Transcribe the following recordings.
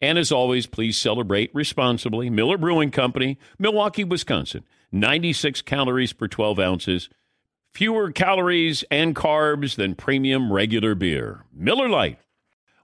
And as always, please celebrate responsibly. Miller Brewing Company, Milwaukee, Wisconsin. 96 calories per 12 ounces. Fewer calories and carbs than premium regular beer. Miller Lite.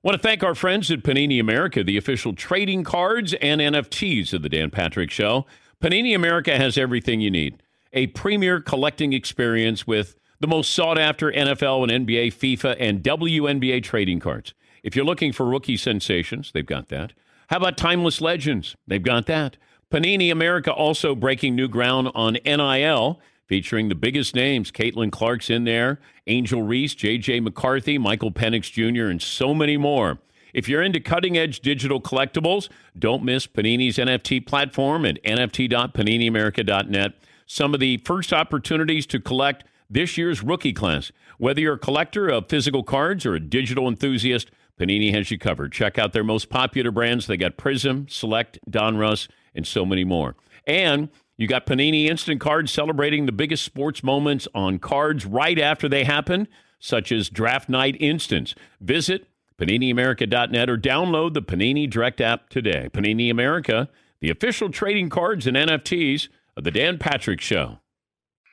Want to thank our friends at Panini America, the official trading cards and NFTs of the Dan Patrick Show. Panini America has everything you need. A premier collecting experience with the most sought after NFL and NBA, FIFA, and WNBA trading cards. If you're looking for rookie sensations, they've got that. How about timeless legends? They've got that. Panini America also breaking new ground on NIL, featuring the biggest names. Caitlin Clark's in there, Angel Reese, J.J. McCarthy, Michael Penix Jr., and so many more. If you're into cutting edge digital collectibles, don't miss Panini's NFT platform at nft.paniniamerica.net. Some of the first opportunities to collect this year's rookie class. Whether you're a collector of physical cards or a digital enthusiast, Panini has you covered. Check out their most popular brands. They got Prism, Select, Donruss, and so many more. And you got Panini Instant Cards celebrating the biggest sports moments on cards right after they happen, such as Draft Night Instance. Visit PaniniAmerica.net or download the Panini Direct app today. Panini America, the official trading cards and NFTs of The Dan Patrick Show.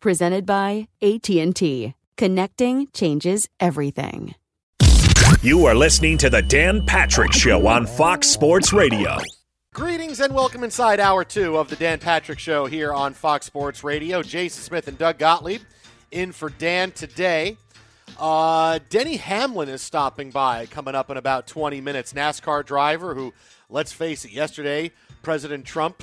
presented by AT&T. Connecting changes everything. You are listening to the Dan Patrick Show on Fox Sports Radio. Greetings and welcome inside hour two of the Dan Patrick Show here on Fox Sports Radio. Jason Smith and Doug Gottlieb in for Dan today. Uh, Denny Hamlin is stopping by coming up in about 20 minutes. NASCAR driver who, let's face it, yesterday President Trump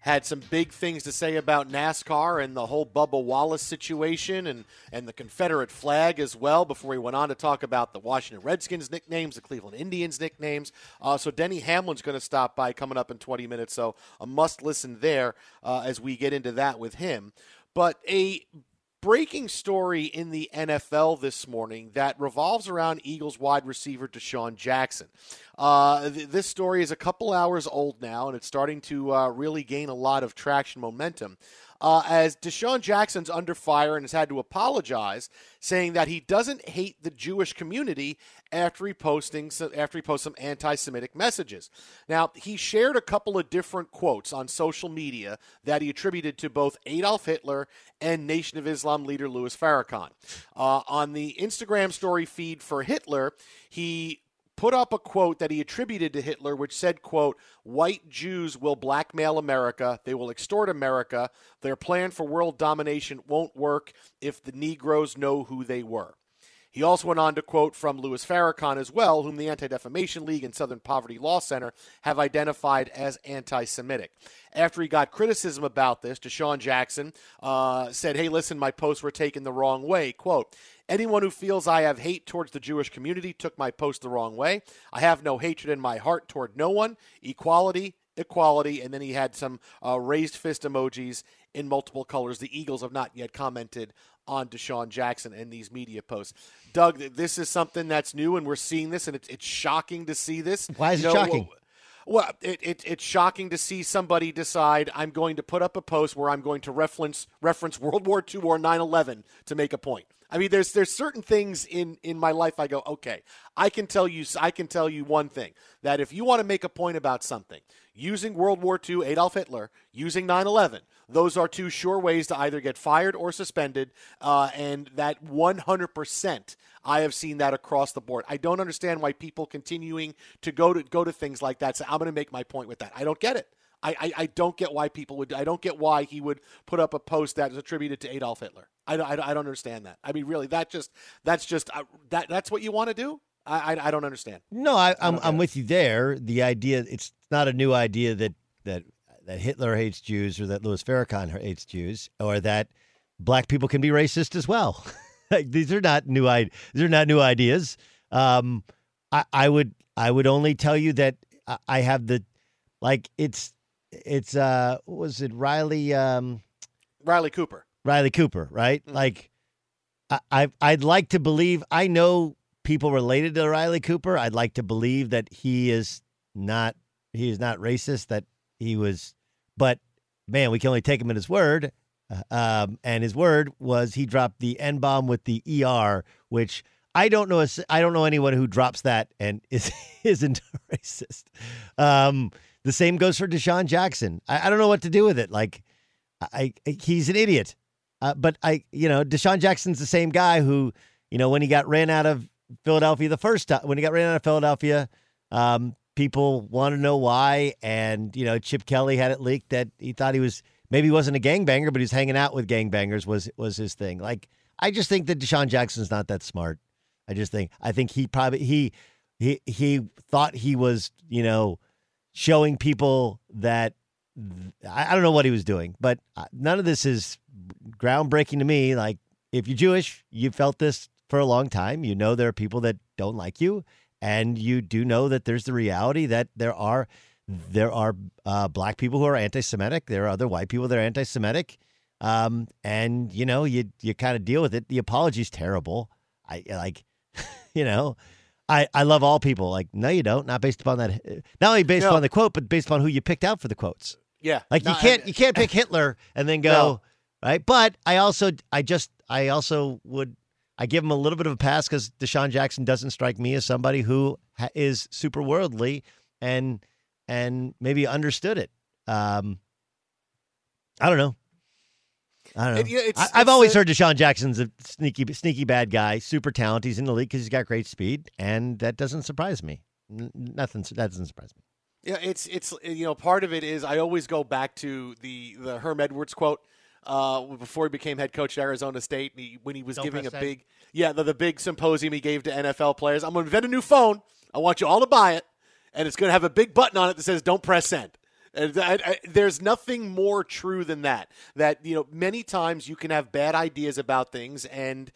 had some big things to say about NASCAR and the whole Bubba Wallace situation and, and the Confederate flag as well before he went on to talk about the Washington Redskins nicknames, the Cleveland Indians nicknames. Uh, so Denny Hamlin's going to stop by coming up in 20 minutes. So a must listen there uh, as we get into that with him. But a breaking story in the NFL this morning that revolves around Eagles wide receiver DeSean Jackson. Uh, th- this story is a couple hours old now, and it's starting to uh, really gain a lot of traction momentum uh, as DeSean Jackson's under fire and has had to apologize, saying that he doesn't hate the Jewish community after he posting after he posts some anti-Semitic messages. Now he shared a couple of different quotes on social media that he attributed to both Adolf Hitler and Nation of Islam leader Louis Farrakhan. Uh, on the Instagram story feed for Hitler, he put up a quote that he attributed to Hitler, which said, quote, white Jews will blackmail America. They will extort America. Their plan for world domination won't work if the Negroes know who they were. He also went on to quote from Louis Farrakhan as well, whom the Anti Defamation League and Southern Poverty Law Center have identified as anti Semitic. After he got criticism about this, DeSean Jackson uh, said, Hey, listen, my posts were taken the wrong way. Quote, Anyone who feels I have hate towards the Jewish community took my post the wrong way. I have no hatred in my heart toward no one. Equality, equality. And then he had some uh, raised fist emojis in multiple colors. The Eagles have not yet commented on DeSean Jackson and these media posts. Doug, this is something that's new, and we're seeing this, and it's, it's shocking to see this. Why is you it know, shocking? Well, it, it, it's shocking to see somebody decide I'm going to put up a post where I'm going to reference reference World War II or 9/11 to make a point. I mean, there's there's certain things in in my life I go, okay, I can tell you I can tell you one thing that if you want to make a point about something using World War II, Adolf Hitler, using 9/11, those are two sure ways to either get fired or suspended, uh, and that 100 percent I have seen that across the board. I don't understand why people continuing to go to go to things like that So I'm going to make my point with that. I don't get it. I, I, I, don't get why people would. I don't get why he would put up a post that is attributed to Adolf Hitler. I don't, I don't, I don't understand that. I mean, really, that just that's just uh, that that's what you want to do. I, I, I don't understand. No, I, I'm I'm with you there. The idea it's not a new idea that that that Hitler hates Jews or that Louis Farrakhan hates Jews or that black people can be racist as well. like, these are not new I these are not new ideas. Um, I, I would I would only tell you that I have the like it's it's uh was it Riley um Riley Cooper. Riley Cooper, right? Mm-hmm. Like I, I I'd like to believe I know people related to Riley Cooper. I'd like to believe that he is not he is not racist, that he was but man, we can only take him at his word. Uh, um, and his word was he dropped the N bomb with the ER, which I don't know. I don't know anyone who drops that and is isn't racist. Um, the same goes for DeSean Jackson. I, I don't know what to do with it. Like, I, I he's an idiot. Uh, but I, you know, DeSean Jackson's the same guy who, you know, when he got ran out of Philadelphia the first time, when he got ran out of Philadelphia, um, people want to know why. And you know, Chip Kelly had it leaked that he thought he was maybe he wasn't a gangbanger, but he's hanging out with gangbangers was was his thing. Like, I just think that DeSean Jackson's not that smart. I just think I think he probably he he he thought he was, you know showing people that I, don't know what he was doing, but uh, none of this is groundbreaking to me. Like, if you're Jewish, you felt this for a long time. You know there are people that don't like you, and you do know that there's the reality that there are there are uh, black people who are anti-Semitic. There are other white people that are anti-Semitic, um, and you know you you kind of deal with it. The apology's terrible. I like, you know, I, I love all people. Like, no, you don't. Not based upon that. Not only based no. upon the quote, but based upon who you picked out for the quotes. Yeah. Like no, you can't I, you can't pick Hitler and then go no. right. But I also I just I also would I give him a little bit of a pass because DeSean Jackson doesn't strike me as somebody who ha- is super worldly and and maybe understood it. Um, I don't know. I don't know. It, it's, I, have always heard DeSean Jackson's a sneaky, sneaky bad guy, super talented. He's in the league because he's got great speed, and that doesn't surprise me. N- nothing. That doesn't surprise me. Yeah, it's it's you know part of it is I always go back to the the Herm Edwards quote uh, before he became head coach at Arizona State, he, when he was Don't giving a big yeah the, the big symposium he gave to NFL players. I'm going to invent a new phone. I want you all to buy it, and it's going to have a big button on it that says "Don't press send." I, I, there's nothing more true than that. That you know, many times you can have bad ideas about things, and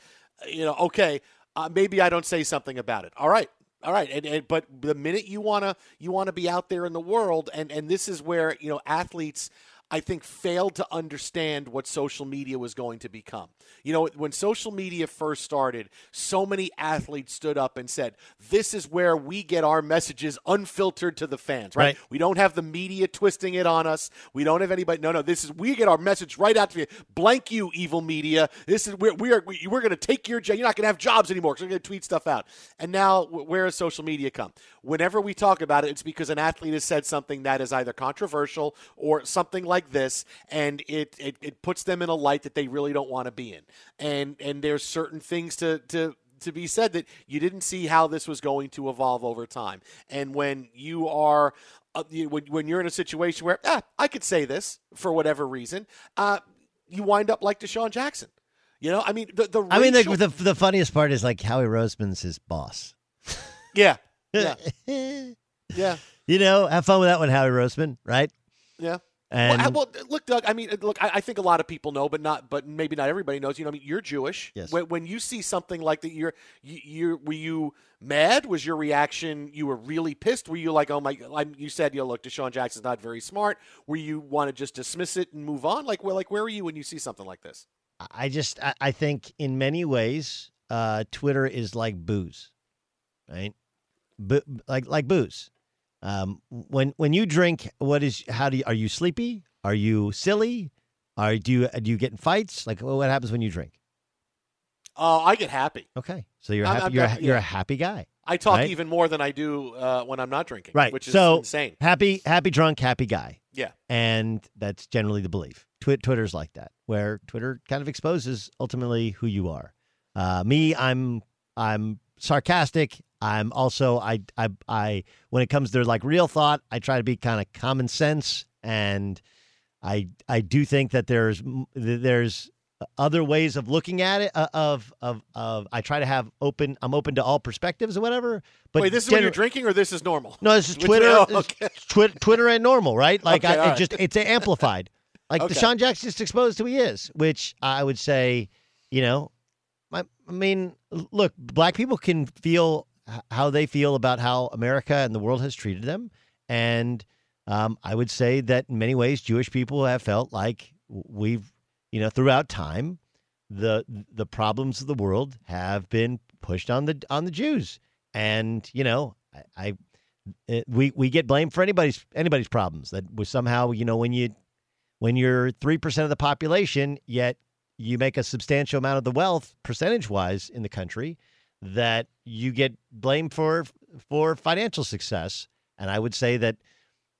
you know, okay, uh, maybe I don't say something about it. All right, all right, and, and but the minute you wanna you wanna be out there in the world, and and this is where you know athletes I think, failed to understand what social media was going to become. You know, when social media first started, so many athletes stood up and said, This is where we get our messages unfiltered to the fans, right? right. We don't have the media twisting it on us. We don't have anybody. No, no, this is, we get our message right out to you. Blank you, evil media. This is, we're, we are, we're going to take your job. You're not going to have jobs anymore because we're going to tweet stuff out. And now, where has social media come? Whenever we talk about it, it's because an athlete has said something that is either controversial or something like like this, and it, it, it puts them in a light that they really don't want to be in. And and there's certain things to to to be said that you didn't see how this was going to evolve over time. And when you are uh, you, when, when you're in a situation where ah, I could say this for whatever reason, uh, you wind up like DeSean Jackson. You know, I mean, the, the I mean, the, the, the funniest part is like Howie Roseman's his boss. Yeah, yeah, yeah. You know, have fun with that one, Howie Roseman, right? Yeah. And well, well, look, Doug. I mean, look. I, I, think a lot of people know, but not, but maybe not everybody knows. You know, I mean, you're Jewish. Yes. When, when you see something like that, you're, you, you were you mad? Was your reaction? You were really pissed. Were you like, oh my? I, you said, you know, look, DeSean Jackson's not very smart. Were you want to just dismiss it and move on? Like, well, like, where are you when you see something like this? I just, I, I think in many ways, uh, Twitter is like booze, right? like like booze. Um, when when you drink, what is how do you, are you sleepy? Are you silly? Are do you do you get in fights? Like what happens when you drink? Oh, I get happy. Okay, so you're I'm- happy. I'm you're you're a happy guy, I talk Right. even more than I do uh, when I'm not drinking. right? Which is so insane. happy, happy drunk, happy guy, Yeah. and that's generally the belief. Twi- Twitter's like that, where Twitter kind of exposes ultimately who you are. Uh, me, I'm I'm sarcastic. I'm also I I I when it comes to like real thought, I try to be kind of common sense, and I I do think that there's there's other ways of looking at it. Uh, of of of I try to have open. I'm open to all perspectives or whatever. But Wait, this is when you're drinking, or this is normal? no, this is Which- Twitter. oh, okay. Twi- Twitter and normal, right? Like Okay, I, it right. just it's amplified. Like Okay. DeSean Jackson just exposed who he is, which I would say, you know, I, I mean, look, black people can feel how they feel about how America and the world has treated them, and um, I would say that in many ways, Jewish people have felt like we've, you know, throughout time, the the problems of the world have been pushed on the on the Jews, and you know, I. I it, we we get blamed for anybody's anybody's problems that was somehow you know when you when you're 3% of the population yet you make a substantial amount of the wealth percentage wise in the country that you get blamed for for financial success. And i would say that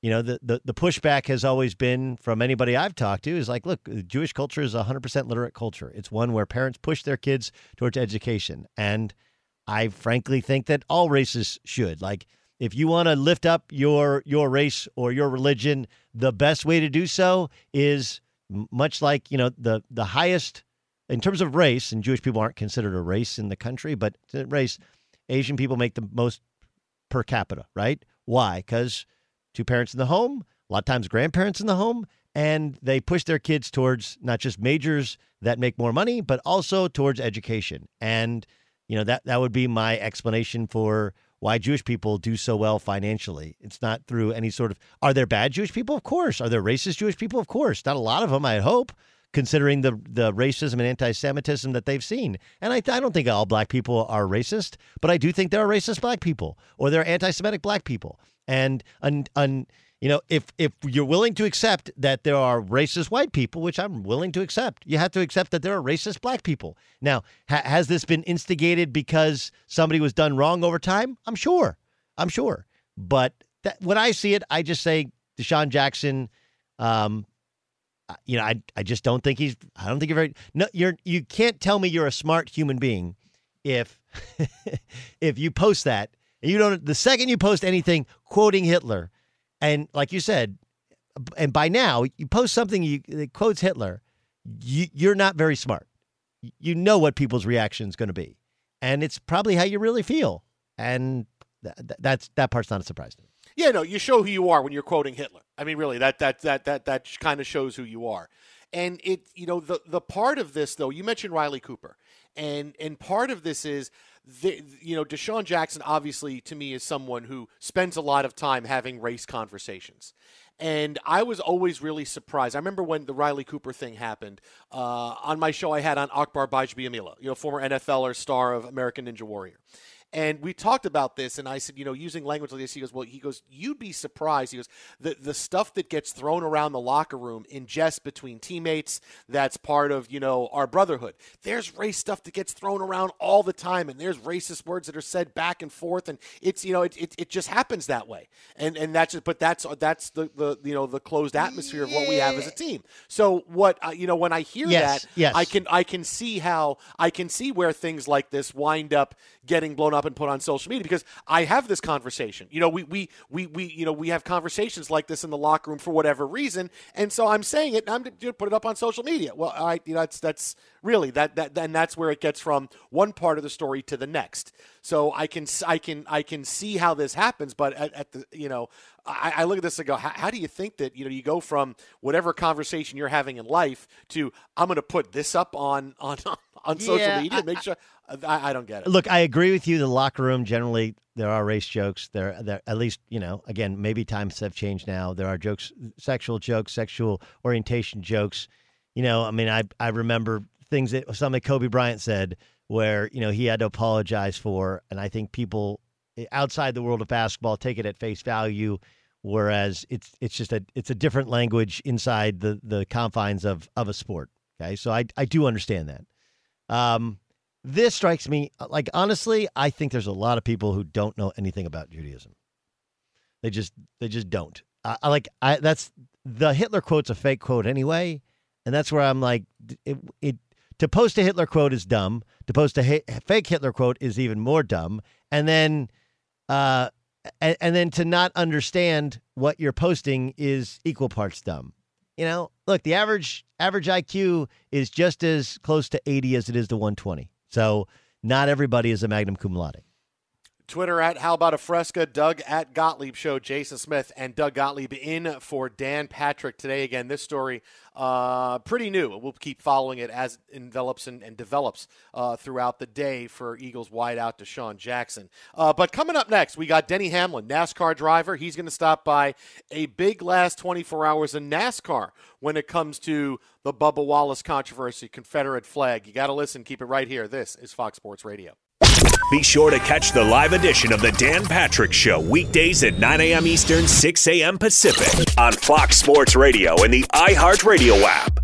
you know the, the the pushback has always been from anybody i've talked to is like look jewish culture is a 100% literate culture. It's one where parents push their kids towards education. And i frankly think that all races should. Like if you want to lift up your your race or your religion the best way to do so is much like you know the the highest in terms of race and jewish people aren't considered a race in the country but race asian people make the most per capita right why because two parents in the home a lot of times grandparents in the home and they push their kids towards not just majors that make more money but also towards education and you know that that would be my explanation for why Jewish people do so well financially. It's not through any sort of are there bad Jewish people? Of course. Are there racist Jewish people? Of course. Not a lot of them, I hope, considering the the racism and anti-Semitism that they've seen. And I, I don't think all black people are racist, but I do think there are racist black people or there are anti-Semitic black people. And un, un, you know, if if you're willing to accept that there are racist white people, which I'm willing to accept, you have to accept that there are racist black people. Now, ha- has this been instigated because somebody was done wrong over time? I'm sure. I'm sure. But that, when I see it, I just say DeSean Jackson. Um, you know, I I just don't think he's. I don't think you're very. No, you're. You can't tell me you're a smart human being if if you post that. and You don't. The second you post anything quoting Hitler, and like you said, and by now you post something you, that quotes Hitler, you, you're not very smart. You know what people's reaction is going to be, and it's probably how you really feel, and th- th- that's that part's not a surprise to me. Yeah, no, you show who you are when you're quoting Hitler. I mean, really, that that that that that kind of shows who you are. And it, you know, the the part of this though, you mentioned Riley Cooper, and and part of this is, the, you know, DeSean Jackson obviously to me is someone who spends a lot of time having race conversations. And I was always really surprised. I remember when the Riley Cooper thing happened uh, on my show. I had on Akbar Gbaja-Biamila, you know, former NFLer, star of American Ninja Warrior. And we talked about this, and I said, you know, using language like this, he goes, well, he goes, you'd be surprised. He goes, the the stuff that gets thrown around the locker room in jest between teammates, that's part of, you know, our brotherhood. There's race stuff that gets thrown around all the time, and there's racist words that are said back and forth, and it's, you know, it, it, it just happens that way. And and that's just, but that's that's the the you know the closed atmosphere of what we have as a team. So what uh, you know when I hear Yes, that, yes. I can I can see how I can see where things like this wind up getting blown up and put on social media because I have this conversation. You know, we we we, we you know we have conversations like this in the locker room for whatever reason, and so I'm saying it. and I'm going to put it up on social media. Well, I you know, that's that's really that that and that's where it gets from one part of the story to the next. So I can I can I can see how this happens, but at, at the you know I, I look at this and go, how, how do you think that you know you go from whatever conversation you're having in life to I'm going to put this up on on on social Yeah, media? I- Make sure I, I don't get it. Look, I agree with you. The locker room generally there are race jokes. There, there at least you know. Again, maybe times have changed now. There are jokes, sexual jokes, sexual orientation jokes. You know, I mean, I I remember things that something Kobe Bryant said where you know he had to apologize for, and I think people outside the world of basketball take it at face value, whereas it's it's just a it's a different language inside the the confines of of a sport. Okay, so I I do understand that. Um, this strikes me like honestly, I think there's a lot of people who don't know anything about Judaism. They just they just don't. I, I like I that's the Hitler quote's a fake quote anyway, and that's where I'm like it, it to post a Hitler quote is dumb. To post a fake Hitler quote is even more dumb. And then, uh, and, and then to not understand what you're posting is equal parts dumb. You know, look, the average average IQ is just as close to 80 as it is to 120. So not everybody is a magnum cum laude. Twitter at How About a Fresca, Doug at Gottlieb Show, Jason Smith and Doug Gottlieb in for Dan Patrick today. Again, this story uh, pretty new. We'll keep following it as it envelops and, and develops uh, throughout the day for Eagles wideout DeSean Jackson. Uh, but coming up next, we got Denny Hamlin, NASCAR driver. He's going to stop by a big last 24 hours in NASCAR when it comes to the Bubba Wallace controversy, Confederate flag. You got to listen. Keep it right here. This is Fox Sports Radio. Be sure to catch the live edition of the Dan Patrick Show weekdays at 9 a.m. Eastern, 6 a.m. Pacific on Fox Sports Radio and the iHeartRadio app.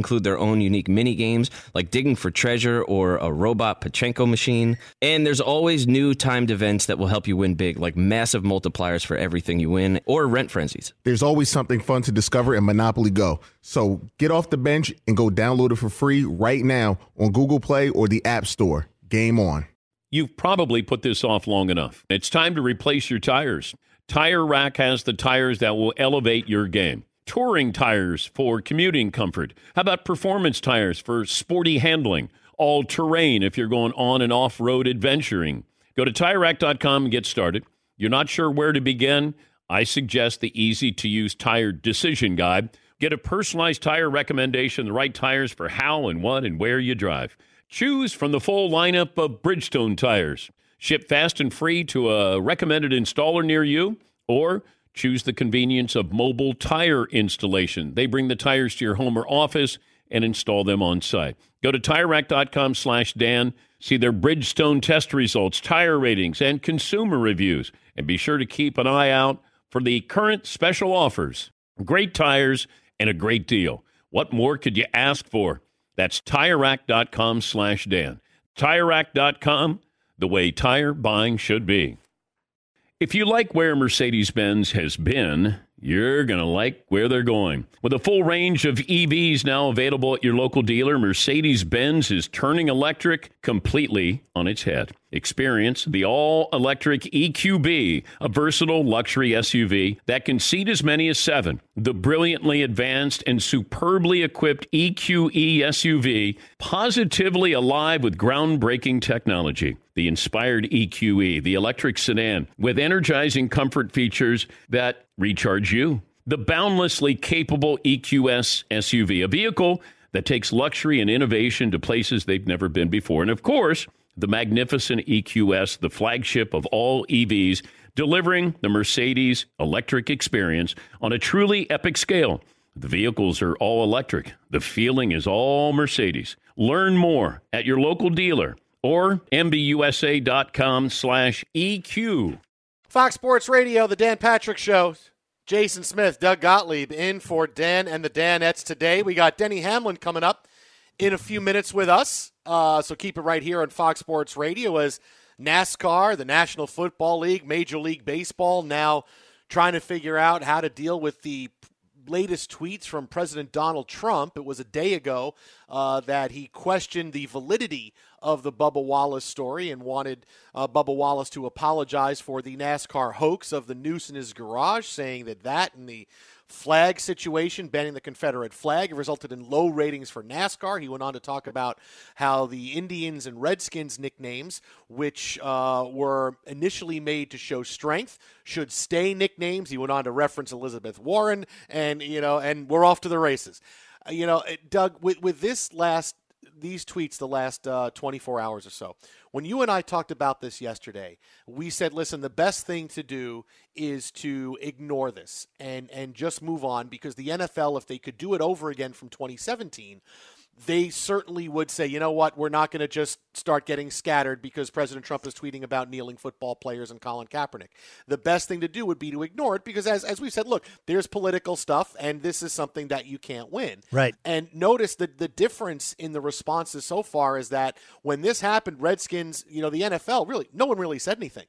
include their own unique mini games like digging for treasure or a robot Pachinko machine. And there's always new timed events that will help you win big, like massive multipliers for everything you win or rent frenzies. There's always something fun to discover in Monopoly Go. So get off the bench and go download it for free right now on Google Play or the App Store. Game on. You've probably put this off long enough. It's time to replace your tires. Tire Rack has the tires that will elevate your game. Touring tires for commuting comfort. How about performance tires for sporty handling? All terrain if you're going on and off road adventuring. Go to tirerack.com and get started. You're not sure where to begin? I suggest the easy to use tire decision guide. Get a personalized tire recommendation, the right tires for how and what and where you drive. Choose from the full lineup of Bridgestone tires. Ship fast and free to a recommended installer near you, or choose the convenience of mobile tire installation. They bring the tires to your home or office and install them on site. Go to TireRack.com slash Dan, see their Bridgestone test results, tire ratings, and consumer reviews. And be sure to keep an eye out for the current special offers. Great tires and a great deal. What more could you ask for? That's TireRack.com slash Dan. TireRack.com, the way tire buying should be. If you like where Mercedes Benz has been, you're going to like where they're going. With a full range of EVs now available at your local dealer, Mercedes Benz is turning electric completely on its head. Experience the all electric EQB, a versatile luxury SUV that can seat as many as seven. The brilliantly advanced and superbly equipped EQE SUV, positively alive with groundbreaking technology. The inspired EQE, the electric sedan, with energizing comfort features that recharge you. The boundlessly capable EQS SUV, a vehicle that takes luxury and innovation to places they've never been before. And of course, the magnificent EQS, the flagship of all EVs, delivering the Mercedes electric experience on a truly epic scale. The vehicles are all electric. The feeling is all Mercedes. Learn more at your local dealer or mbusa.com slash EQ. Fox Sports Radio, the Dan Patrick Show. Jason Smith, Doug Gottlieb in for Dan and the Danettes today. We got Denny Hamlin coming up in a few minutes with us. Uh, so keep it right here on Fox Sports Radio as NASCAR, the National Football League, Major League Baseball now trying to figure out how to deal with the latest tweets from President Donald Trump. It was a day ago uh, that he questioned the validity of the Bubba Wallace story and wanted uh, Bubba Wallace to apologize for the NASCAR hoax of the noose in his garage, saying that that and the flag situation, banning the Confederate flag, resulted in low ratings for NASCAR. He went on to talk about how the Indians and Redskins nicknames, which uh, were initially made to show strength, should stay nicknames. He went on to reference Elizabeth Warren, and you know, and we're off to the races. Uh, you know, Doug, with with this last these tweets the last uh, 24 hours or so. When you and I talked about this yesterday, we said, listen, the best thing to do is to ignore this and, and just move on because the NFL, if they could do it over again from 2017, they certainly would say, you know what, we're not going to just start getting scattered because President Trump is tweeting about kneeling football players and Colin Kaepernick. The best thing to do would be to ignore it because, as, as we said, look, there's political stuff, and this is something that you can't win. Right. And notice that the difference in the responses so far is that when this happened, Redskins, you know, the NFL, really, no one really said anything.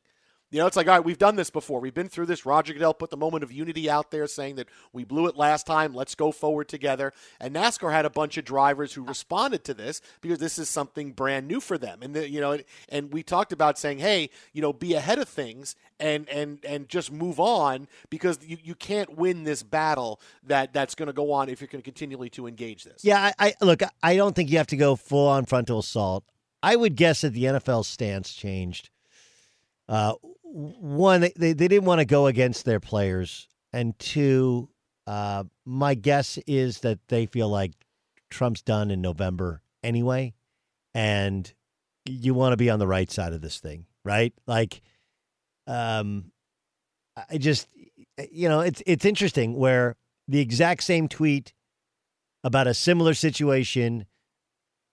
You know, it's like, all right, we've done this before. We've been through this. Roger Goodell put the moment of unity out there saying that we blew it last time. Let's go forward together. And NASCAR had a bunch of drivers who responded to this because this is something brand new for them. And, the, you know, and we talked about saying, hey, you know, be ahead of things and, and, and just move on because you, you can't win this battle that, that's going to go on if you're going to continually to engage this. Yeah, I, I look, I don't think you have to go full on frontal assault. I would guess that the NFL stance changed. Uh, one, they, they didn't want to go against their players, and two, uh, my guess is that they feel like Trump's done in November anyway, and you want to be on the right side of this thing, right? Like, um, I just, you know, it's it's interesting where the exact same tweet about a similar situation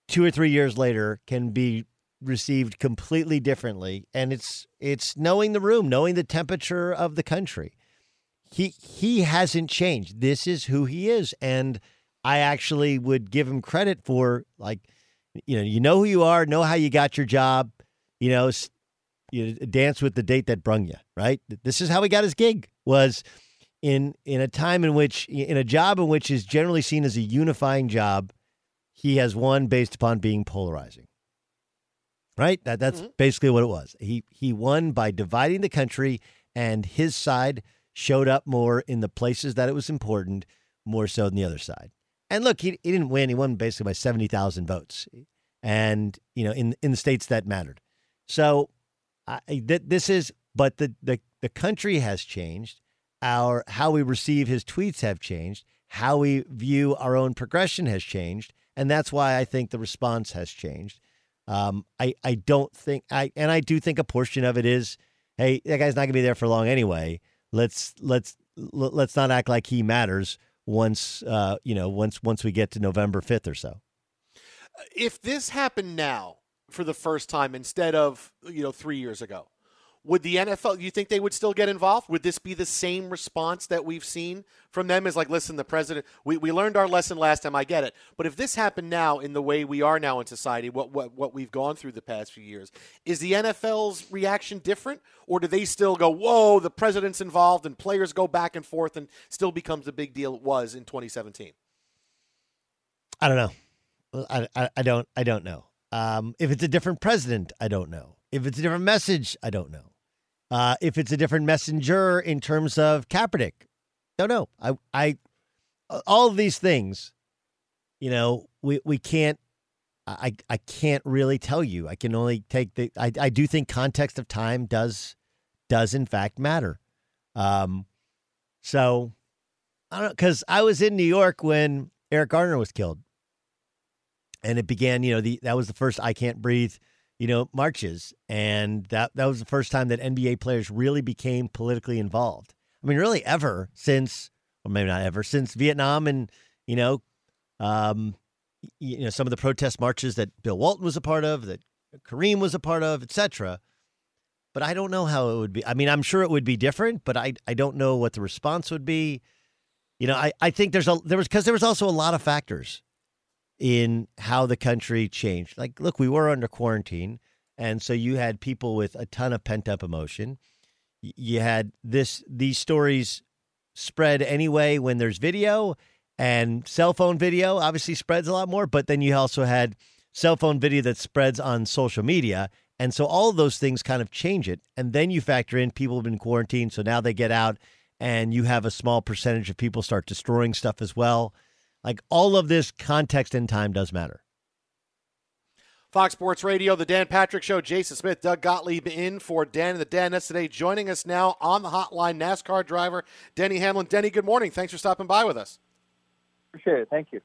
two or three years later can be received completely differently and it's it's knowing the room knowing the temperature of the country. He he hasn't changed. This is who he is and i actually would give him credit for like you know you know who you are know how you got your job you know you dance with the date that brung you right? This is how he got his gig was in in a time in which in a job in which is generally seen as a unifying job he has won based upon being polarizing right? That that's mm-hmm. basically what it was. He he won by dividing the country, and his side showed up more in the places that it was important, more so than the other side. And look, he, he didn't win. He won basically by seventy thousand votes, and you know in in the states that mattered. So I, th- this is, but the, the the country has changed. Our how we receive his tweets have changed. How we view our own progression has changed, and that's why I think the response has changed. Um, I I don't think I and I do think a portion of it is, hey, that guy's not gonna be there for long anyway. Let's let's let's not act like he matters once uh, you know once once we get to November fifth or so. If this happened now for the first time instead of you know three years ago, would the NFL, you think they would still get involved? Would this be the same response that we've seen from them? Is like, listen, the president, we, we learned our lesson last time, I get it. But if this happened now in the way we are now in society, what, what, what we've gone through the past few years, is the NFL's reaction different? Or do they still go, whoa, the president's involved and players go back and forth and still becomes the big deal it was in 2017? I don't know. I, I, I don't I don't know. Um, if it's a different president, I don't know. If it's a different message, I don't know. Uh, if it's a different messenger in terms of Kaepernick, don't know. I, I, all of these things, you know, we we can't. I I can't really tell you. I can only take the. I I do think context of time does does in fact matter. Um, so I don't know because I was in New York when Eric Garner was killed, and it began. You know, the that was the first "I Can't Breathe" you know marches, and that that was the first time that NBA players really became politically involved. I mean, really ever since, or maybe not ever since Vietnam, and you know, um, you know some of the protest marches that Bill Walton was a part of, that Kareem was a part of, etc. But I don't know how it would be. I mean, I'm sure it would be different, but I I don't know what the response would be. You know, I, I think there's a there was because there was also a lot of factors in how the country changed. Like, look, we were under quarantine, and so you had people with a ton of pent up emotion. You had this these stories spread anyway when there's video and cell phone video obviously spreads a lot more, but then you also had cell phone video that spreads on social media. And so all those things kind of change it. And then you factor in people have been quarantined, so now they get out and you have a small percentage of people start destroying stuff as well. Like all of this context and time does matter. Fox Sports Radio, the Dan Patrick Show. Jason Smith, Doug Gottlieb in for Dan and the Danettes today. Joining us now on the hotline, NASCAR driver Denny Hamlin. Denny, good morning. Thanks for stopping by with us. Appreciate it. Thank you.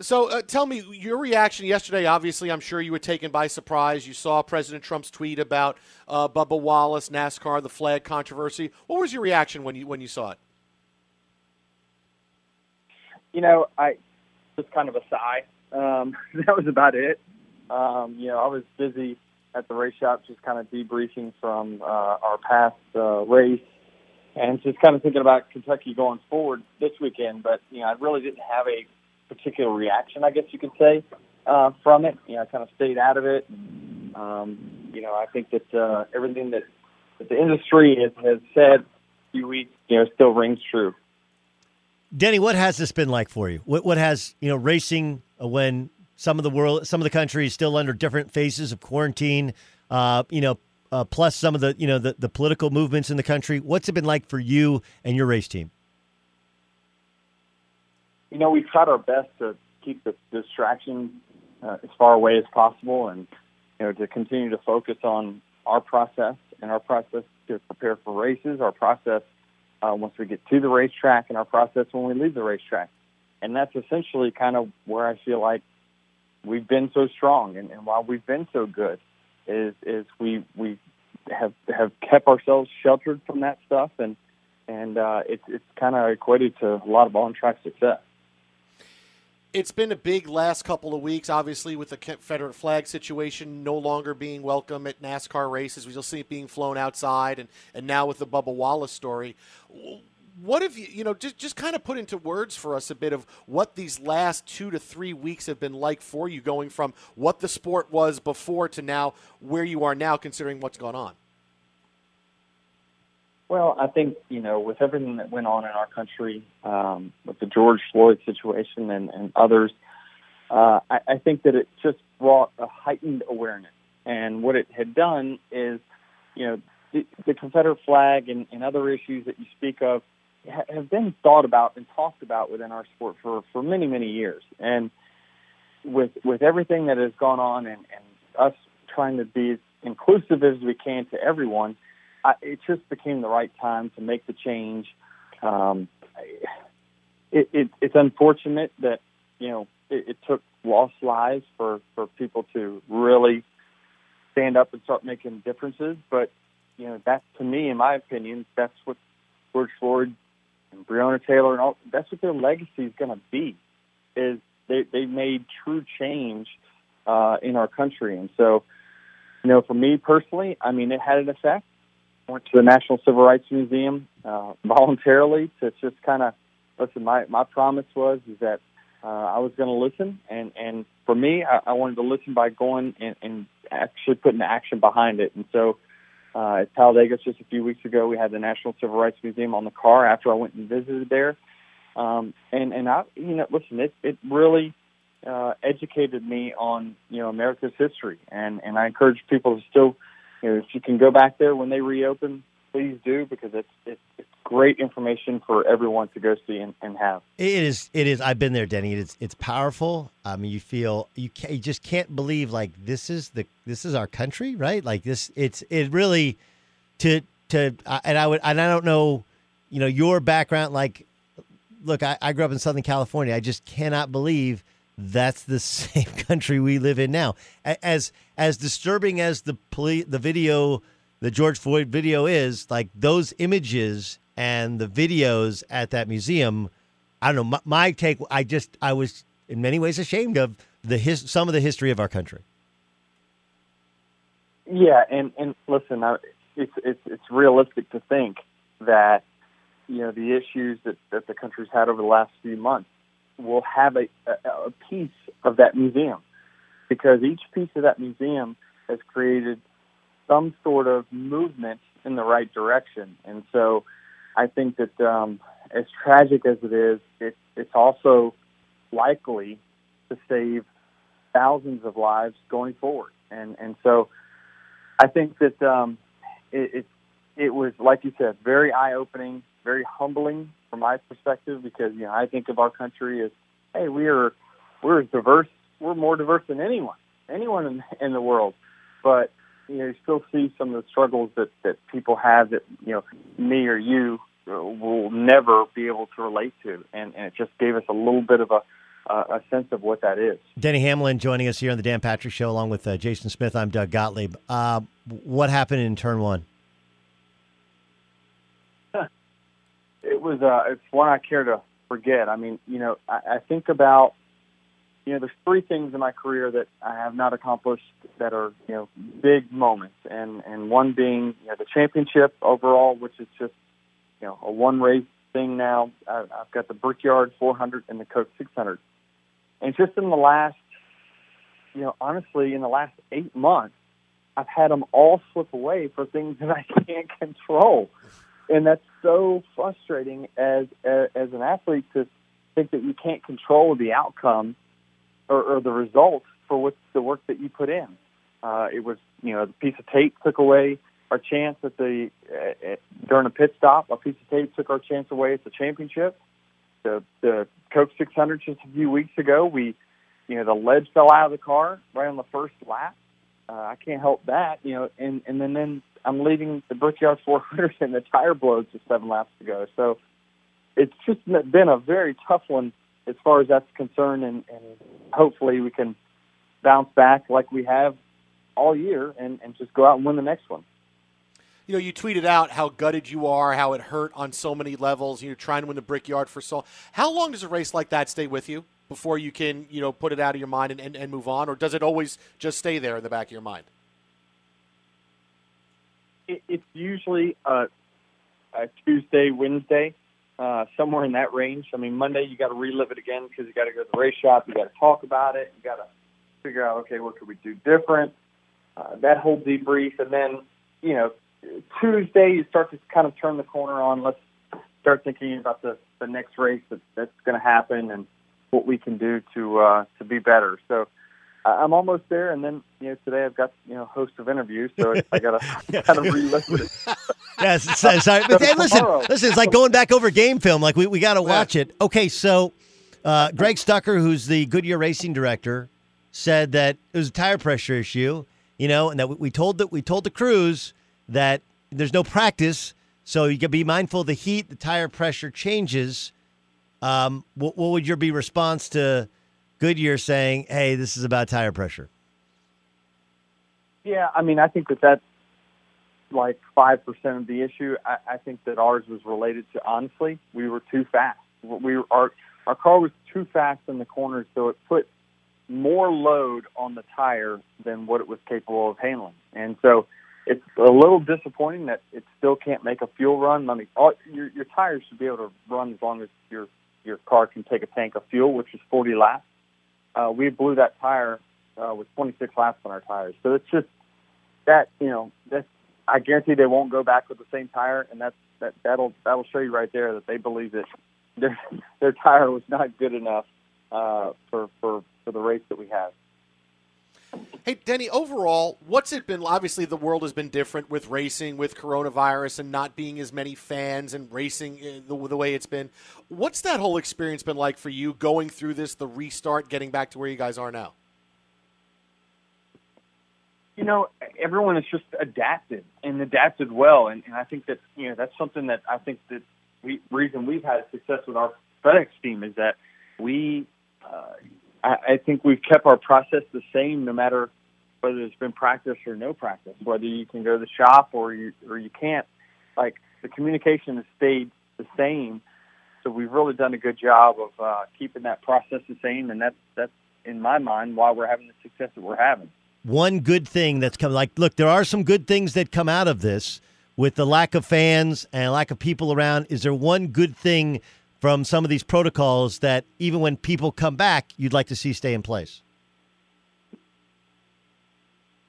So, uh, tell me your reaction yesterday. Obviously, I'm sure you were taken by surprise. You saw President Trump's tweet about uh, Bubba Wallace, NASCAR, the flag controversy. What was your reaction when you when you saw it? You know, I just kind of a sigh. Um, that was about it. Um, you know, I was busy at the race shop, just kind of debriefing from uh, our past uh, race, and just kind of thinking about Kentucky going forward this weekend. But you know, I really didn't have a particular reaction, I guess you could say, uh, from it. You know, I kind of stayed out of it. Um, you know, I think that uh, everything that, that the industry has, has said a few weeks, you know, still rings true. Denny, what has this been like for you? What, what has you know racing when some of the world, some of the country is still under different phases of quarantine? Uh, you know, uh, plus some of the you know the, the political movements in the country. What's it been like for you and your race team? you know, we've tried our best to keep the distractions uh, as far away as possible, and you know, to continue to focus on our process and our process to prepare for races, our process uh, once we get to the racetrack, and our process when we leave the racetrack. And that's essentially kind of where I feel like we've been so strong, and, and while we've been so good, is is we we have have kept ourselves sheltered from that stuff, and and uh, it's it's kind of equated to a lot of on track success it's been a big last couple of weeks, obviously, with the Confederate flag situation no longer being welcome at NASCAR races. We still see it being flown outside, and, and now with the Bubba Wallace story. What have you, you know, just, just kind of put into words for us a bit of what these last two to three weeks have been like for you, going from what the sport was before to now where you are now, considering what's gone on? Well, I think you know, with everything that went on in our country, um, with the George Floyd situation and, and others, uh, I, I think that it just brought a heightened awareness. And what it had done is, you know, the, the Confederate flag and, and other issues that you speak of ha- have been thought about and talked about within our sport for for many many years. And with with everything that has gone on and, and us trying to be as inclusive as we can to everyone I, it just became the right time to make the change. Um, it, it, it's unfortunate that you know it, it took lost lives for for people to really stand up and start making differences. But you know that to me, in my opinion, that's what George Floyd and Breonna Taylor and all that's what their legacy is going to be. Is they they made true change uh, in our country, and so you know for me personally, I mean it had an effect went to the National Civil Rights Museum uh, voluntarily to just kind of listen. My my promise was is that uh, I was going to listen, and and for me, I, I wanted to listen by going and, and actually putting action behind it. And so, uh, at Talladega just a few weeks ago, we had the National Civil Rights Museum on the car after I went and visited there. Um, and and I, you know, listen, it it really uh, educated me on you know America's history, and and I encourage people to still you know, if you can go back there when they reopen, please do because it's it's, it's great information for everyone to go see and, and have. It is. It is. I've been there, Denny. It's it's powerful. I mean, you feel you can, you just can't believe like this is the this is our country, right? Like this. It's it really to to and I would and I don't know, you know, your background. Like, look, I, I grew up in Southern California. I just cannot believe that's the same country we live in now. As as disturbing as the poli- the video, the George Floyd video is, like those images and the videos at that museum. I don't know. My, my take, I just, I was in many ways ashamed of the his, some of the history of our country. Yeah, and and listen, I, it's it's it's realistic to think that you know the issues that that the country's had over the last few months will have a, a, a piece of that museum because each piece of that museum has created some sort of movement in the right direction, and so I think that um, as tragic as it is, it, it's also likely to save thousands of lives going forward. And and so I think that um, it, it it was like you said, very eye opening, very humbling from my perspective because you know I think of our country as hey we are we're as diverse we're more diverse than anyone anyone in, in the world, but you know you still see some of the struggles that that people have that you know me or you will never be able to relate to, and, and it just gave us a little bit of a uh, a sense of what that is. Denny Hamlin joining us here on the Dan Patrick Show, along with uh, Jason Smith. I'm Doug Gottlieb. Uh, what happened in turn one? Was uh, it's one I care to forget. I mean, you know, I, I think about you know, there's three things in my career that I have not accomplished that are you know big moments, and and one being you know the championship overall, which is just you know a one race thing now. I, I've got the Brickyard 400 and the Coke 600, and just in the last, you know, honestly, in the last eight months, I've had them all slip away for things that I can't control, and that's so frustrating as as, as an athlete to think that you can't control the outcome or, or the results for what the work that you put in. Uh, it was, you know, the piece of tape took away our chance at the uh, during a pit stop. A piece of tape took our chance away at the championship. The the Coke 600 just a few weeks ago, we, you know, the ledge fell out of the car right on the first lap. Uh, I can't help that, you know, and and then then I'm leading the Brickyard 400 and the tire blows just seven laps to go. So it's just been a very tough one as far as that's concerned, and, and hopefully we can bounce back like we have all year and, and just go out and win the next one you know, you tweeted out how gutted you are, how it hurt on so many levels. You're trying to win the Brickyard for so. How long does a race like that stay with you before you can, you know, put it out of your mind and, and, and move on, or does it always just stay there in the back of your mind? It, it's usually a, a Tuesday, Wednesday, uh, somewhere in that range. I mean, Monday you got to relive it again because you got to go to the race shop, you got to talk about it, you got to figure out, okay, what could we do different? Uh, that whole debrief, and then you know Tuesday, you start to kind of turn the corner on. Let's start thinking about the, the next race that, that's going to happen and what we can do to uh, to be better. So I'm almost there, and then you know today I've got you know a host of interviews, so I got to kind of re-listen it. yes, so, sorry, but hey, listen, listen, it's like going back over game film. Like we, we got to watch it. Okay, so uh, Greg Stucker, who's the Goodyear racing director, said that it was a tire pressure issue. You know, and that we, we told that we told the crews that there's no practice, so you got to be mindful of the heat, the tire pressure changes. Um, what, what would your be response to Goodyear saying, "Hey, this is about tire pressure"? Yeah, I mean, I think that that's like five percent of the issue. I, I think that ours was related to honestly, we were too fast. We were, our our car was too fast in the corners, so it put more load on the tire than what it was capable of handling. And so it's a little disappointing that it still can't make a fuel run. I mean, all, your, your tires should be able to run as long as your your car can take a tank of fuel, which is 40 laps. Uh, we blew that tire uh, with 26 laps on our tires, so it's just that you know that's I guarantee they won't go back with the same tire, and that's that that'll that'll show you right there that they believe that their their tire was not good enough uh, for for for the race that we have. Hey, Denny, overall, what's it been? Obviously, the world has been different with racing, with coronavirus, and not being as many fans and racing uh, the, the way it's been. What's that whole experience been like for you going through this, the restart, getting back to where you guys are now? You know, everyone has just adapted and adapted well, and, and I think that you know that's something that I think that we reason we've had success with our FedEx team is that we, uh, I, I think we've kept our process the same no matter whether it's been practice or no practice, whether you can go to the shop or you or you can't. Like the communication has stayed the same, so we've really done a good job of uh, keeping that process the same, and that's that's in my mind why we're having the success that we're having. One good thing that's come like look there are some good things that come out of this with the lack of fans and lack of people around. Is there one good thing from some of these protocols that even when people come back you'd like to see stay in place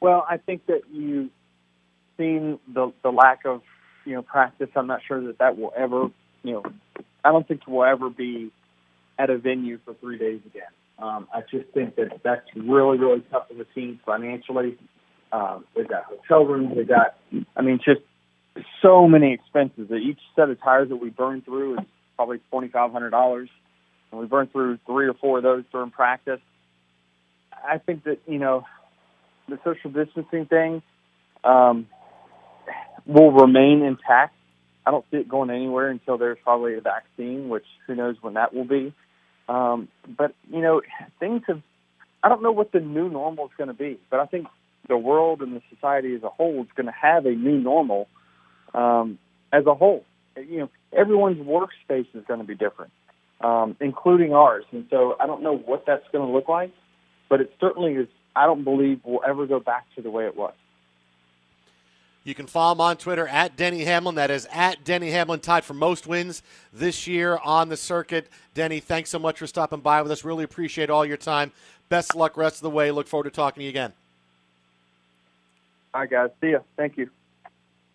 well i think that you've seen the the lack of you know practice i'm not sure that that will ever you know i don't think we'll ever be at a venue for three days again um, I just think that that's really, really tough for the team financially. Um, they've got hotel rooms. They've got, I mean, just so many expenses. That each set of tires that we burn through is probably twenty five hundred dollars, and we burn through three or four of those during practice. I think that you know the social distancing thing um, will remain intact. I don't see it going anywhere until there's probably a vaccine, which who knows when that will be. Um, but you know, things have. I don't know what the new normal is going to be, but I think the world and the society as a whole is going to have a new normal um, as a whole. You know, everyone's workspace is going to be different, um, including ours. And so I don't know what that's going to look like, but it certainly is. I don't believe we'll ever go back to the way it was. You can follow him on Twitter at Denny Hamlin. That is at Denny Hamlin, tied for most wins this year on the circuit. Denny, thanks so much for stopping by with us. Really appreciate all your time. Best luck rest of the way. Look forward to talking to you again. All right, guys. See you. Thank you.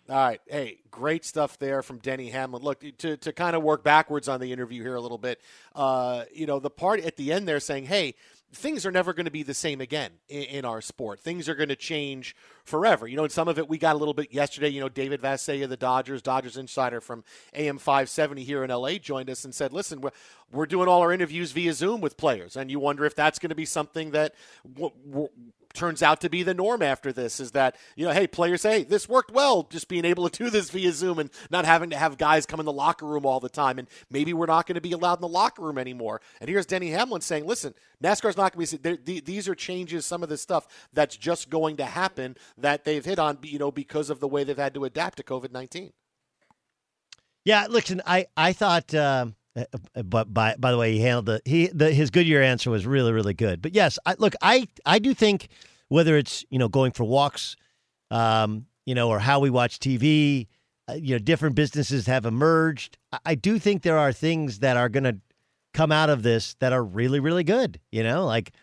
All right. Hey, great stuff there from Denny Hamlin. Look, to, to kind of work backwards on the interview here a little bit, uh, you know, the part at the end there saying, hey, things are never going to be the same again in, in our sport. Things are going to change forever. You know, and some of it we got a little bit yesterday. You know, David Vassegh of the Dodgers, Dodgers insider from AM 570 here in LA, joined us and said, "Listen, we're, we're doing all our interviews via Zoom with players, and you wonder if that's going to be something that w- w- turns out to be the norm after this is that you know hey players hey this worked well just being able to do this via zoom and not having to have guys come in the locker room all the time. And maybe we're not going to be allowed in the locker room anymore. And here's denny hamlin saying listen nascar's not going to be these are changes some of the stuff that's just going to happen that they've hit on you know because of the way they've had to adapt to covid-19 yeah listen i i thought um but by by the way, he handled the he the his Goodyear answer was really really good. But yes, I, look, I I do think whether it's you know going for walks, um, you know, or how we watch TV, uh, you know, different businesses have emerged. I, I do think there are things that are going to come out of this that are really really good. You know, like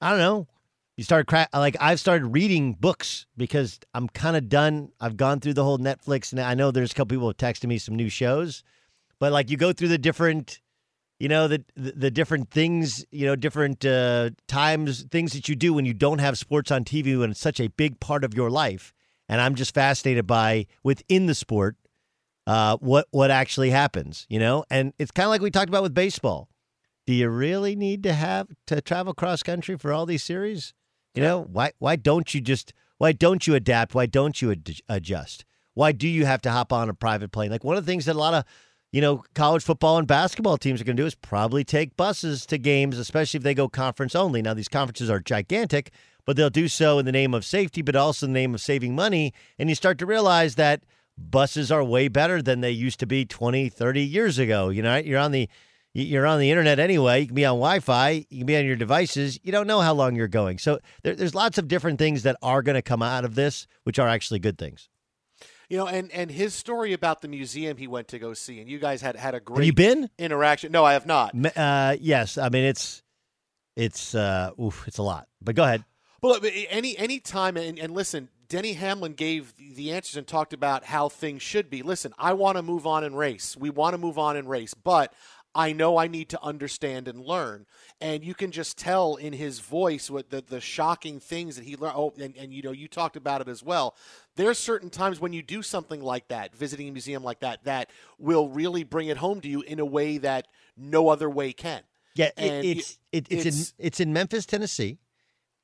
I don't know. You start crack like I've started reading books because I'm kind of done. I've gone through the whole Netflix, and I know there's a couple people have texted me some new shows but like you go through the different you know the, the, different things you know different uh, times things that you do when you don't have sports on tv when it's such a big part of your life. And i'm just fascinated by within the sport uh, what what actually happens you know? And it's kind of like we talked about with baseball. Do you really need to have to travel cross country for all these series? You know why why don't you just why don't you adapt? Why don't you ad- adjust? Why do you have to hop on a private plane? Like one of the things that a lot of you know, college football and basketball teams are going to do is probably take buses to games, especially if they go conference only. Now, these conferences are gigantic, but they'll do so in the name of safety, but also in the name of saving money. And you start to realize that buses are way better than they used to be 20, 30 years ago. You know, you're on the you're on the internet anyway. You can be on Wi-Fi. You can be on your devices. You don't know how long you're going. So there, there's lots of different things that are going to come out of this, which are actually good things. You know, and and his story about the museum he went to go see, and you guys had had a great. Have you been interaction? No, I have not. Uh, yes, I mean it's it's uh, oof, it's a lot. But go ahead. Well, any any time, and, and listen, Denny Hamlin gave the answers and talked about how things should be. Listen, I want to move on and race. We want to move on and race, but I know I need to understand and learn. And you can just tell in his voice what the, the shocking things that he learned. Oh, and, and you know, you talked about it as well. There's certain times when you do something like that, visiting a museum like that, that will really bring it home to you in a way that no other way can. Yeah, And it, it's, it, it's it's- in it's in Memphis, Tennessee.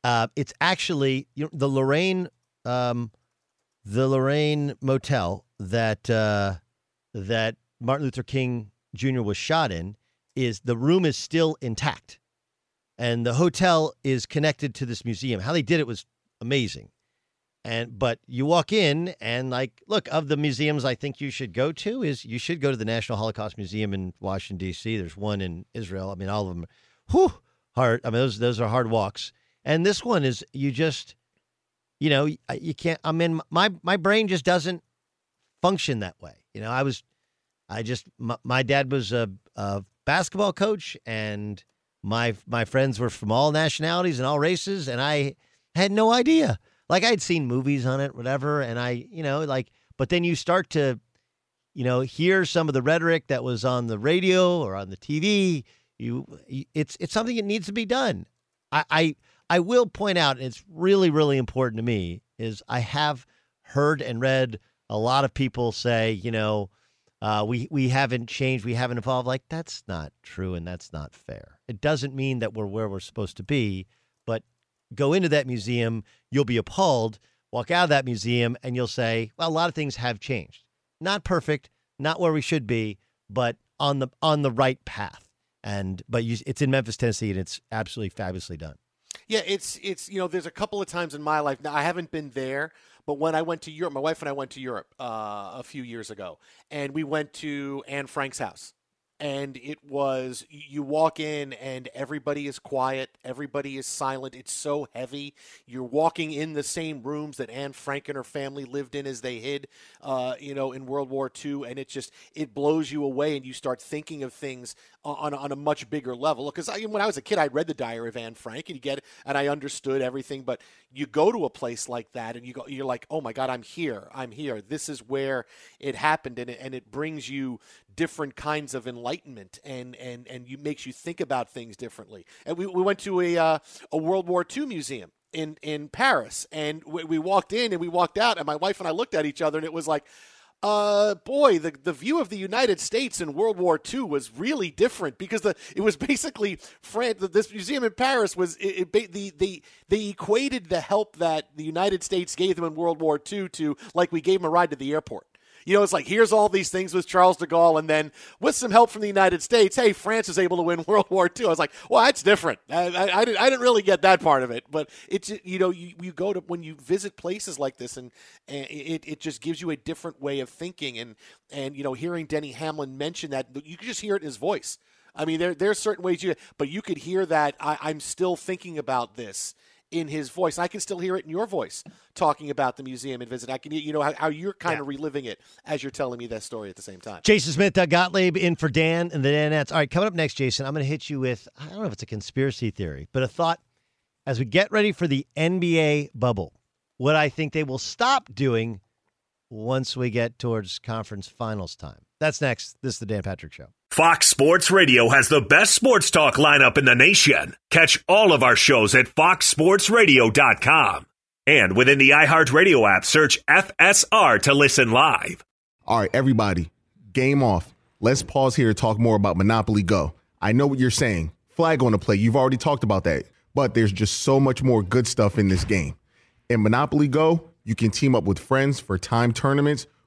Uh, it's actually you know, the Lorraine, um, the Lorraine Motel that uh, that Martin Luther King Jr. was shot in. Is the room is still intact, and the hotel is connected to this museum. How they did it was amazing. And but you walk in and like look of the museums I think you should go to is you should go to the National Holocaust Museum in Washington D.C. There's one in Israel. I mean all of them, whew, hard. I mean those those are hard walks. And this one is you just, you know, you- can't. I mean my my brain just doesn't function that way. You know I was, I just my, my dad was a, a basketball coach and my my friends were from all nationalities and all races and I had no idea. Like I'd seen movies on it, whatever, and I, you know, like, but then you start to, you know, hear some of the rhetoric that was on the radio or on the TV. You, it's it's something that needs to be done. I I, I will point out, and it's really really important to me, is I have heard and read a lot of people say, you know, uh, we we haven't changed, we haven't evolved. Like that's not true, and that's not fair. It doesn't mean that we're where we're supposed to be, but go into that museum, you'll be appalled. Walk out of that museum, and you'll say, "Well, a lot of things have changed. Not perfect, not where we should be, but on the on the right path." And but you, it's in Memphis, Tennessee, and it's absolutely fabulously done. Yeah, it's it's you know, there's a couple of times in my life. Now I haven't been there, but when I went to Europe, my wife and I went to Europe uh, a few years ago, and we went to Anne Frank's house. And it was you walk in and everybody is quiet, everybody is silent. It's so heavy. You're walking in the same rooms that Anne Frank and her family lived in as they hid, uh, you know, in World War II, and it just it blows you away, and you start thinking of things on on a much bigger level. Because when I was a kid, I read the Diary of Anne Frank, and you get and I understood everything. But you go to a place like that, and you go, you're like, oh my God, I'm here, I'm here. This is where it happened, and it, and it brings you different kinds of enlightenment, and and and you makes you think about things differently. And we, we went to a uh, a World War II museum in in Paris, and we, we walked in and we walked out, and my wife and I looked at each other, and it was like. Uh, boy, the the view of the United States in World War II was really different because the it was basically France. This museum in Paris was it, it, the the they equated the help that the United States gave them in World War II to like we gave them a ride to the airport. You know, it's like here's all these things with Charles de Gaulle, and then with some help from the United States, hey, France is able to win World War II. I was like, well, that's different. I, I, I, didn't, I didn't really get that part of it, but it's you know, you, you go to when you visit places like this, and, and it, it just gives you a different way of thinking, and and you know, hearing Denny Hamlin mention that, you can just hear it in his voice. I mean, there there's certain ways you, but you could hear that I, I'm still thinking about this in his voice. I can still hear it in your voice talking about the museum and visit. I can, you know, how, how you're kind of reliving it as you're telling me that story at the same time. Jason Smith, Doug Gottlieb in for Dan and the Danettes. All right, coming up next, Jason, I'm going to hit you with I don't know if it's a conspiracy theory, but a thought as we get ready for the NBA bubble. What I think they will stop doing once we get towards conference finals time. That's next. This is the Dan Patrick Show. Fox Sports Radio has the best sports talk lineup in the nation. Catch all of our shows at foxsportsradio.com. And within the iHeartRadio app, search FSR to listen live. All right, everybody, game off. Let's pause here to talk more about Monopoly Go. I know what you're saying. Flag on the play. You've already talked about that. But there's just so much more good stuff in this game. In Monopoly Go, you can team up with friends for time tournaments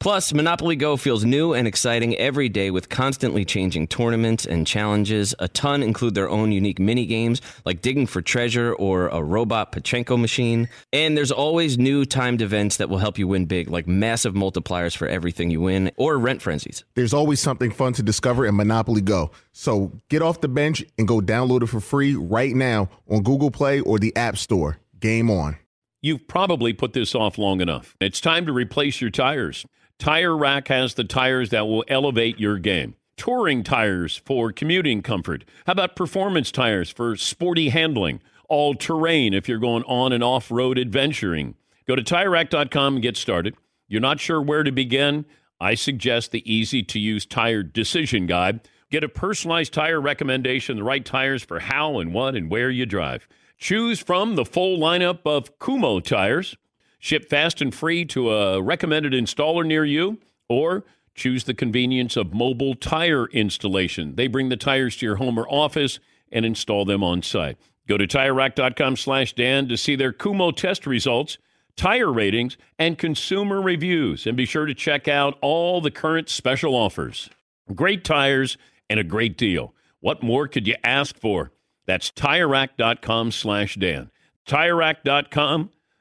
Plus, Monopoly Go feels new and exciting every day with constantly changing tournaments and challenges. A ton include their own unique mini games like digging for treasure or a robot Pachinko machine. And there's always new timed events that will help you win big, like massive multipliers for everything you win or rent frenzies. There's always something fun to discover in Monopoly Go. So get off the bench and go download it for free right now on Google Play or the App Store. Game on. You've probably put this off long enough. It's time to replace your tires. Tire Rack has the tires that will elevate your game. Touring tires for commuting comfort. How about performance tires for sporty handling? All terrain if you're going on and off road adventuring. Go to tirerack.com and get started. You're not sure where to begin? I suggest the easy to use tire decision guide. Get a personalized tire recommendation, the right tires for how and what and where you drive. Choose from the full lineup of Kumho tires. Ship fast and free to a recommended installer near you, or choose the convenience of mobile tire installation. They bring the tires to your home or office and install them on site. Go to TireRack.com slash Dan to see their Kumho test results, tire ratings, and consumer reviews. And be sure to check out all the current special offers. Great tires and a great deal. What more could you ask for? That's TireRack.com slash Dan. TireRack.com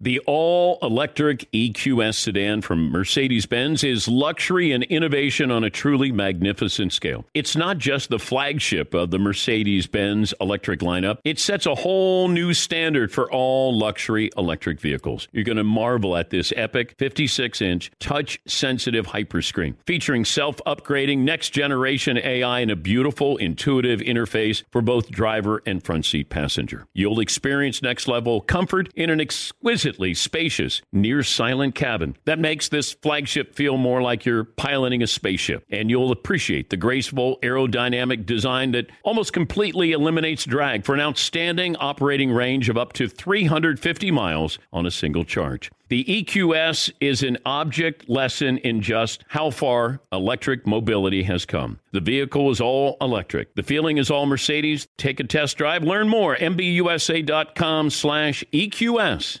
The all electric EQS sedan from Mercedes Benz is luxury and innovation on a truly magnificent scale. It's not just the flagship of the Mercedes Benz electric lineup, it sets a whole new standard for all luxury electric vehicles. You're going to marvel at this epic 56 inch touch sensitive hyperscreen featuring self upgrading next generation AI and a beautiful, intuitive interface for both driver and front seat passenger. You'll experience next level comfort in an exquisite spacious, near silent cabin that makes this flagship feel more like you're piloting a spaceship. And you'll appreciate the graceful aerodynamic design that almost completely eliminates drag for an outstanding operating range of up to 350 miles on a single charge. The EQS is an object lesson in just how far electric mobility has come. The vehicle is all electric. The feeling is all Mercedes. Take a test drive. Learn more. MBUSA.com slash EQS.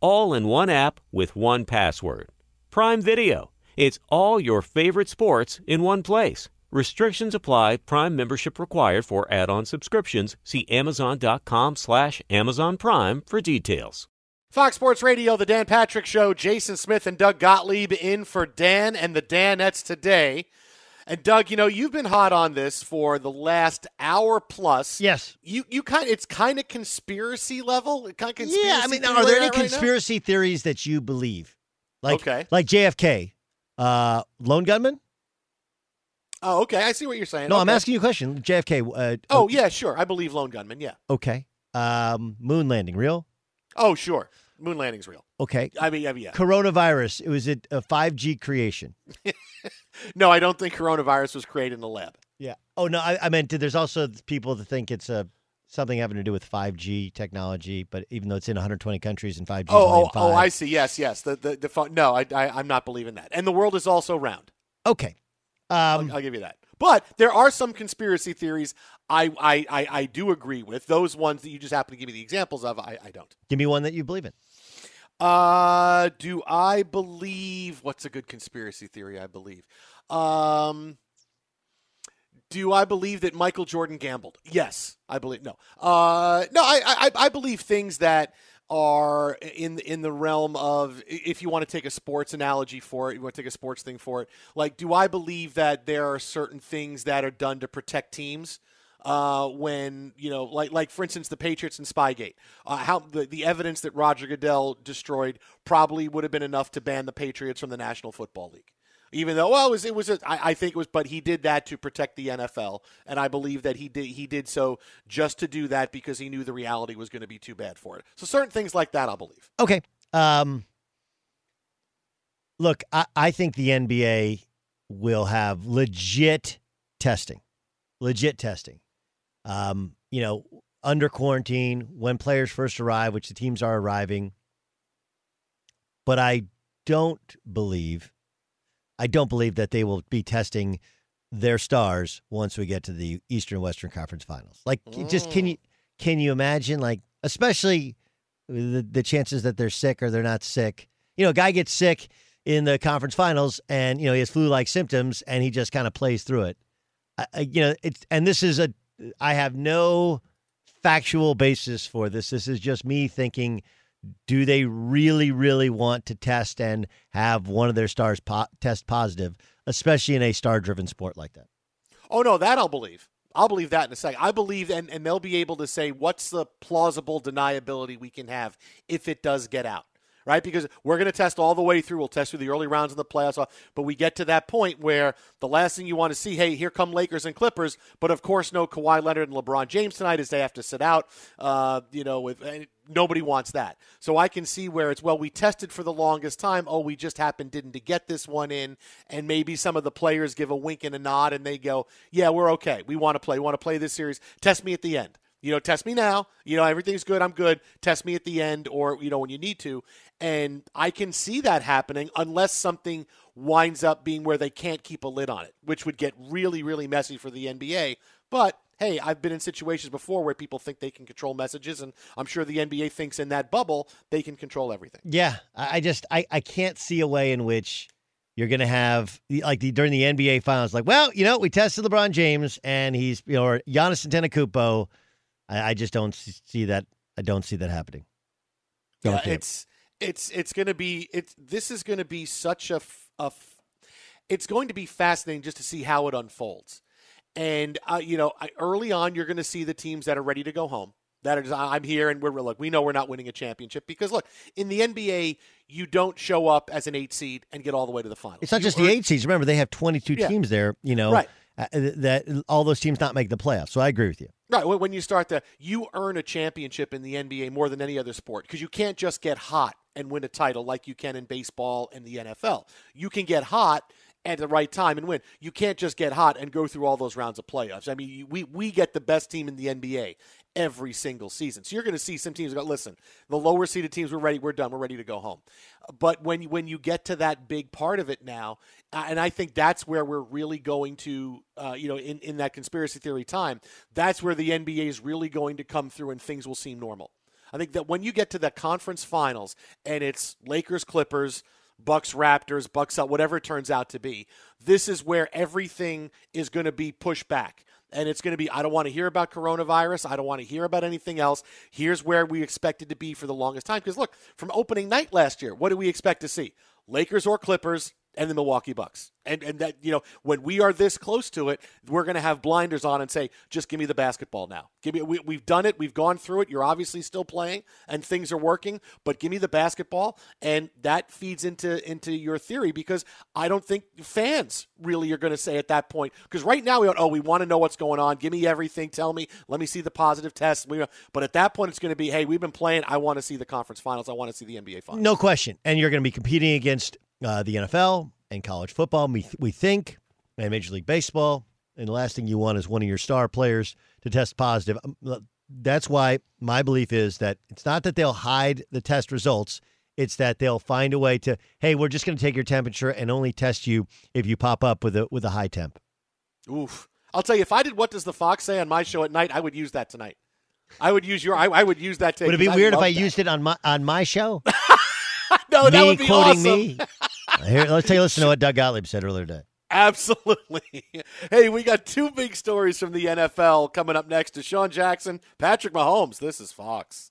all in one app with one password. Prime Video. It's all your favorite sports in one place. Restrictions apply. Prime membership required for add-on subscriptions. See Amazon.com slash Amazon Prime for details. Fox Sports Radio, the Dan Patrick Show. Jason Smith and Doug Gottlieb in for Dan and the Danettes today. And Doug, you know, you've been hot on this for the last hour plus. Yes. You you kind it's kind of conspiracy level. Kind of conspiracy yeah, I mean, are there any conspiracy theories that you believe? Like okay. like JFK, uh, lone gunman? Oh, okay. I see what you're saying. No, okay. I'm asking you a question. JFK. Uh, oh, yeah, sure. I believe lone gunman. Yeah. Okay. Um, moon landing, real? Oh, sure. Moon landing's real. Okay. I mean, yeah. Coronavirus. It was a 5G creation? no, I don't think coronavirus was created in the lab. Yeah. Oh no, I, I meant there's also people that think it's a something having to do with 5G technology, but even though it's in 120 countries and 5G. Oh, oh, oh, I see. Yes, yes. The the, the no, I, I am not believing that. And the world is also round. Okay. Um, I'll, I'll give you that. But there are some conspiracy theories I, I, I, I, do agree with. Those ones that you just happen to give me the examples of, I, I don't. Give me one that you believe in. Uh, do I believe what's a good conspiracy theory? I believe. Um, do I believe that Michael Jordan gambled? Yes, I believe. No, uh, no, I, I, I believe things that are in in the realm of if you want to take a sports analogy for it, you want to take a sports thing for it. Like, do I believe that there are certain things that are done to protect teams? Uh, when you know, like like for instance, the Patriots and Spygate. Uh, how the, the evidence that Roger Goodell destroyed probably would have been enough to ban the Patriots from the National Football League. Even though, well, it was, it was a, I, I think it was, but he did that to protect the NFL, and I believe that he did he did so just to do that because he knew the reality was going to be too bad for it. So certain things like that, I believe. Okay. Um, Look, I, I think the NBA will have legit testing, legit testing. Um, you know, under quarantine when players first arrive, which the teams are arriving. But I don't believe, I don't believe that they will be testing their stars once we get to the Eastern Western Conference Finals. Like, just can you can you imagine? Like, especially the the chances that they're sick or they're not sick. You know, a guy gets sick in the conference finals, and you know he has flu-like symptoms, and he just kind of plays through it. I, I, you know, it's and this is a I have no factual basis for this. This is just me thinking. Do they really, really want to test and have one of their stars po- test positive, especially in a star-driven sport like that? Oh no, that I'll believe. I'll believe that in a second. I believe, and, and they'll be able to say what's the plausible deniability we can have if it does get out right? Because we're going to test all the way through. We'll test through the early rounds of the playoffs, but we get to that point where the last thing you want to see, hey, here come Lakers and Clippers, but of course, no Kawhi Leonard and LeBron James tonight as they have to sit out. Uh, you know, with nobody wants that. So I can see where it's well, we tested for the longest time. Oh, we just happened didn't to get this one in, and maybe some of the players give a wink and a nod, and they go, yeah, we're okay. We want to play. We want to play this series. Test me at the end. You know, test me now. You know, everything's good. I'm good. Test me at the end or, you know, when you need to. And I can see that happening unless something winds up being where they can't keep a lid on it, which would get really, really messy for the NBA. But hey, I've been in situations before where people think they can control messages, and I'm sure the NBA thinks in that bubble they can control everything. Yeah, I just I, I can't see a way in which you're going to have like the during the NBA finals, like, well, you know, we tested LeBron James and he's you know or Giannis Antetokounmpo. I, I just don't see that. I don't see that happening. Don't yeah, it's it's it's going to be it's this is going to be such a, a it's going to be fascinating just to see how it unfolds. And uh, you know, early on, you're going to see the teams that are ready to go home. That is, I'm here, and we're look. We know we're not winning a championship because look, in the NBA, you don't show up as an eight seed and get all the way to the final. It's not you just the eight seeds. Remember, they have 22 yeah. teams there. You know, right. Uh, that all those teams not make the playoffs. So I agree with you. Right. When you start to, you earn a championship in the NBA more than any other sport because you can't just get hot and win a title like you can in baseball and the NFL. You can get hot at the right time and win. You can't just get hot and go through all those rounds of playoffs. I mean, we, we get the best team in the NBA every single season. So you're going to see some teams go, listen, the lower seeded teams, we're ready, we're done, we're ready to go home. But when, when you get to that big part of it now, and I think that's where we're really going to, uh, you know, in, in that conspiracy theory time, that's where the NBA is really going to come through and things will seem normal. I think that when you get to the conference finals and it's Lakers, Clippers, Bucks Raptors, Bucks out, whatever it turns out to be. This is where everything is going to be pushed back. And it's going to be, I don't want to hear about coronavirus. I don't want to hear about anything else. Here's where we expected to be for the longest time. Because look, from opening night last year, what do we expect to see? Lakers or Clippers, and the Milwaukee Bucks. And and that you know when we are this close to it, we're going to have blinders on and say, just give me the basketball now. Give me we, we've done it. We've gone through it. You're obviously still playing and things are working, but give me the basketball. And that feeds into into your theory because I don't think fans really are going to say at that point because right now we oh we want to know what's going on. Give me everything. Tell me. Let me see the positive tests. But at that point, it's going to be hey, we've been playing. I want to see the conference finals. I want to see the NBA finals. No question. And you're going to be competing against uh, the NFL and college football. We, we think, and Major League Baseball. And the last thing you want is one of your star players to test positive. Um, that's why my belief is that it's not that they'll hide the test results. It's that they'll find a way to, hey, we're just going to take your temperature and only test you if you pop up with a with a high temp. Oof. I'll tell you, if I did what does the Fox say on my show at night, I would use that tonight. I would use your. I, I would use that. Would it be weird if I that. used it on my on my show? no, me that would be quoting awesome. me. Here, let's take a listen to what Doug Gottlieb said earlier today. Absolutely. Hey, we got two big stories from the NFL coming up next. DeSean Jackson, Patrick Mahomes. This is Fox.